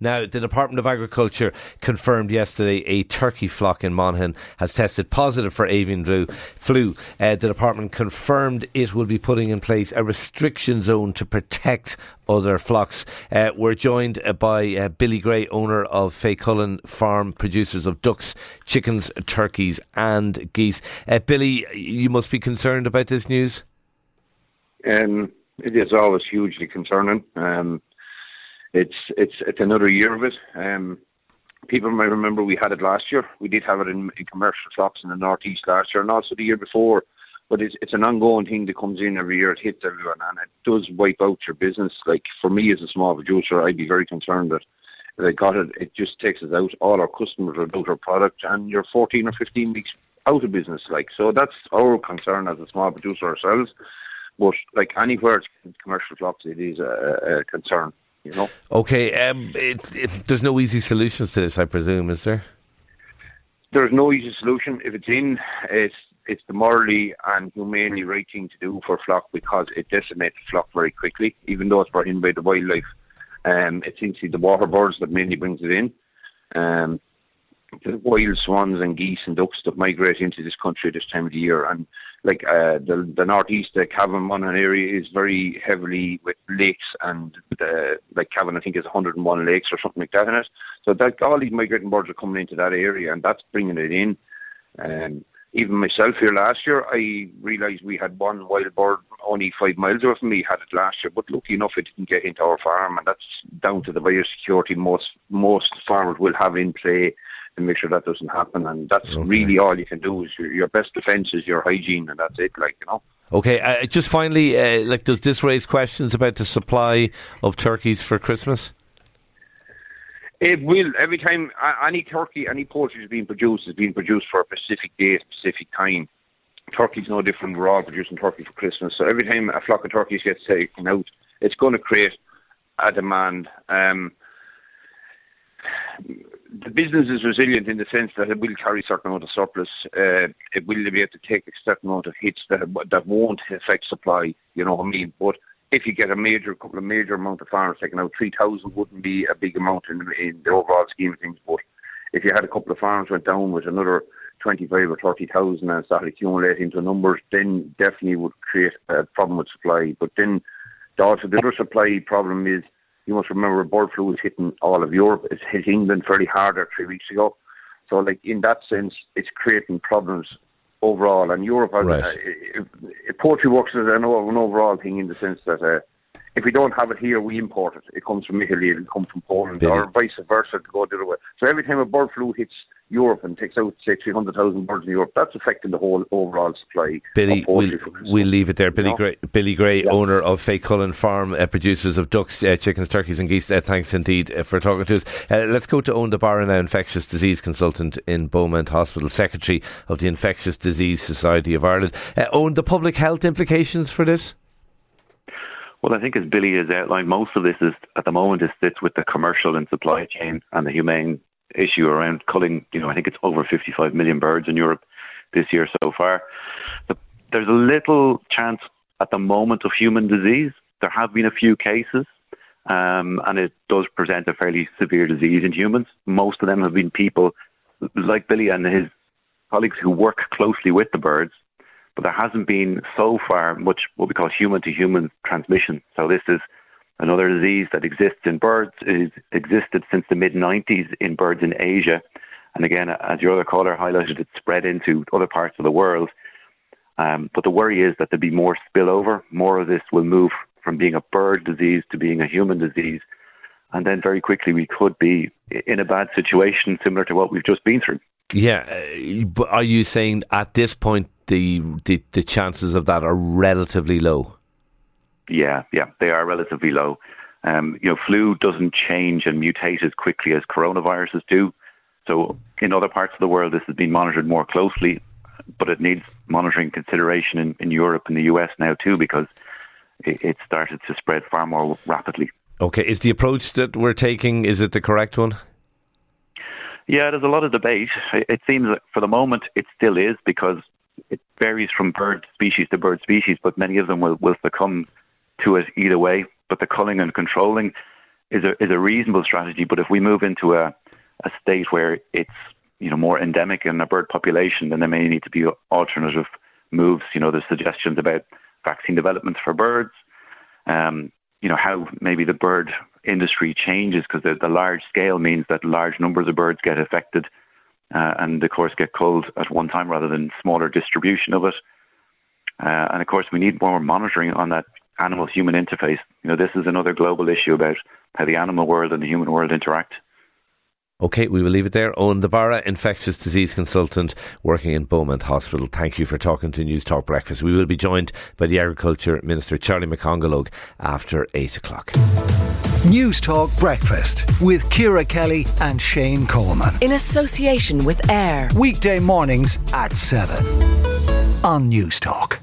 Now, the Department of Agriculture confirmed yesterday a turkey flock in Monaghan has tested positive for avian flu. Uh, the department confirmed it will be putting in place a restriction zone to protect other flocks. Uh, we're joined uh, by uh, Billy Gray, owner of Faycullen Farm, producers of ducks, chickens, turkeys, and geese. Uh, Billy, you must be concerned about this news. Um, it is always hugely concerning. Um, it's it's it's another year of it. Um, people might remember we had it last year. We did have it in, in commercial shops in the northeast last year, and also the year before but it's it's an ongoing thing that comes in every year. It hits everyone, and it does wipe out your business. Like for me as a small producer, I'd be very concerned that if I got it, it just takes us out. All our customers are out our product, and you're 14 or 15 weeks out of business. Like so, that's our concern as a small producer ourselves. But like anywhere it's commercial flocks, it is a, a concern. You know. Okay. Um, it, it, there's no easy solutions to this, I presume, is there? There's no easy solution. If it's in, it's it's the morally and humanely right thing to do for flock because it decimates the flock very quickly, even though it's brought in by the wildlife. Um, it's actually the water birds that mainly brings it in. Um, the wild swans and geese and ducks that migrate into this country this time of the year. And like uh, the the northeast, the Cavan Monaghan area is very heavily with lakes, and the, like Cavan, I think is 101 lakes or something like that in it. So that all these migrating birds are coming into that area, and that's bringing it in. Um, even myself here last year, I realised we had one wild bird only five miles away from me had it last year, but lucky enough it didn't get into our farm, and that's down to the biosecurity most most farmers will have in play to make sure that doesn't happen. And that's okay. really all you can do. Is your, your best defence is your hygiene, and that's it. Like you know. Okay, uh, just finally, uh, like, does this raise questions about the supply of turkeys for Christmas? It will. Every time any turkey, any poultry is being produced, is being produced for a specific day, specific time. Turkey's no different. We're all producing turkey for Christmas. So every time a flock of turkeys gets taken out, it's going to create a demand. Um, the business is resilient in the sense that it will carry a certain amount of surplus. Uh, it will be able to take a certain amount of hits that that won't affect supply. You know what I mean? But if you get a major couple of major amount of farmers taken out, three thousand wouldn't be a big amount in, in the overall scheme of things. But if you had a couple of farms went down with another twenty five or thirty thousand and started accumulating to numbers, then definitely would create a problem with supply. But then also the other supply problem is you must remember bird flu is hitting all of Europe. It's hit England fairly hard there three weeks ago. So like in that sense, it's creating problems overall. And Europe, right. uh, poultry works as an, an overall thing in the sense that uh, if we don't have it here, we import it. It comes from Italy, it comes from Poland, or vice versa to go the other way. So every time a bird flu hits Europe and takes out, say, 300,000 birds in Europe, that's affecting the whole overall supply. Billy, we'll, we'll leave it there. Billy Gray, Billy Gray yeah. owner of Fay Cullen Farm, uh, producers of ducks, uh, chickens, turkeys, and geese. Uh, thanks indeed uh, for talking to us. Uh, let's go to Eoin de Barra now, infectious disease consultant in Beaumont Hospital, secretary of the Infectious Disease Society of Ireland. Uh, Eoin, the public health implications for this? Well, I think as Billy has outlined, most of this is at the moment it sits with the commercial and supply chain and the humane issue around culling. You know, I think it's over 55 million birds in Europe this year so far. There's a little chance at the moment of human disease. There have been a few cases, um, and it does present a fairly severe disease in humans. Most of them have been people like Billy and his colleagues who work closely with the birds but there hasn't been so far much what we call human to human transmission. So this is another disease that exists in birds. It existed since the mid 90s in birds in Asia. And again, as your other caller highlighted, it spread into other parts of the world. Um, but the worry is that there'll be more spillover. More of this will move from being a bird disease to being a human disease. And then very quickly we could be in a bad situation similar to what we've just been through. Yeah. Uh, but are you saying at this point the, the, the chances of that are relatively low. Yeah, yeah, they are relatively low. Um, you know, flu doesn't change and mutate as quickly as coronaviruses do. So, in other parts of the world, this has been monitored more closely, but it needs monitoring consideration in, in Europe and the US now too, because it, it started to spread far more rapidly. Okay, is the approach that we're taking is it the correct one? Yeah, there's a lot of debate. It seems that for the moment it still is because it varies from bird species to bird species, but many of them will, will succumb to it either way. But the culling and controlling is a is a reasonable strategy. But if we move into a a state where it's you know more endemic in a bird population, then there may need to be alternative moves. You know, there's suggestions about vaccine development for birds. Um, you know how maybe the bird industry changes because the, the large scale means that large numbers of birds get affected uh, and of course get culled at one time rather than smaller distribution of it. Uh, and of course, we need more monitoring on that animal human interface. You know, this is another global issue about how the animal world and the human world interact. Okay, we will leave it there. Eoin de Barra, infectious disease consultant working in Beaumont Hospital. Thank you for talking to News Talk Breakfast. We will be joined by the Agriculture Minister Charlie McConalogue after 8 o'clock. News Talk Breakfast with Ciara Kelly and Shane Coleman. In association with AIR. Weekday mornings at 7 on News Talk.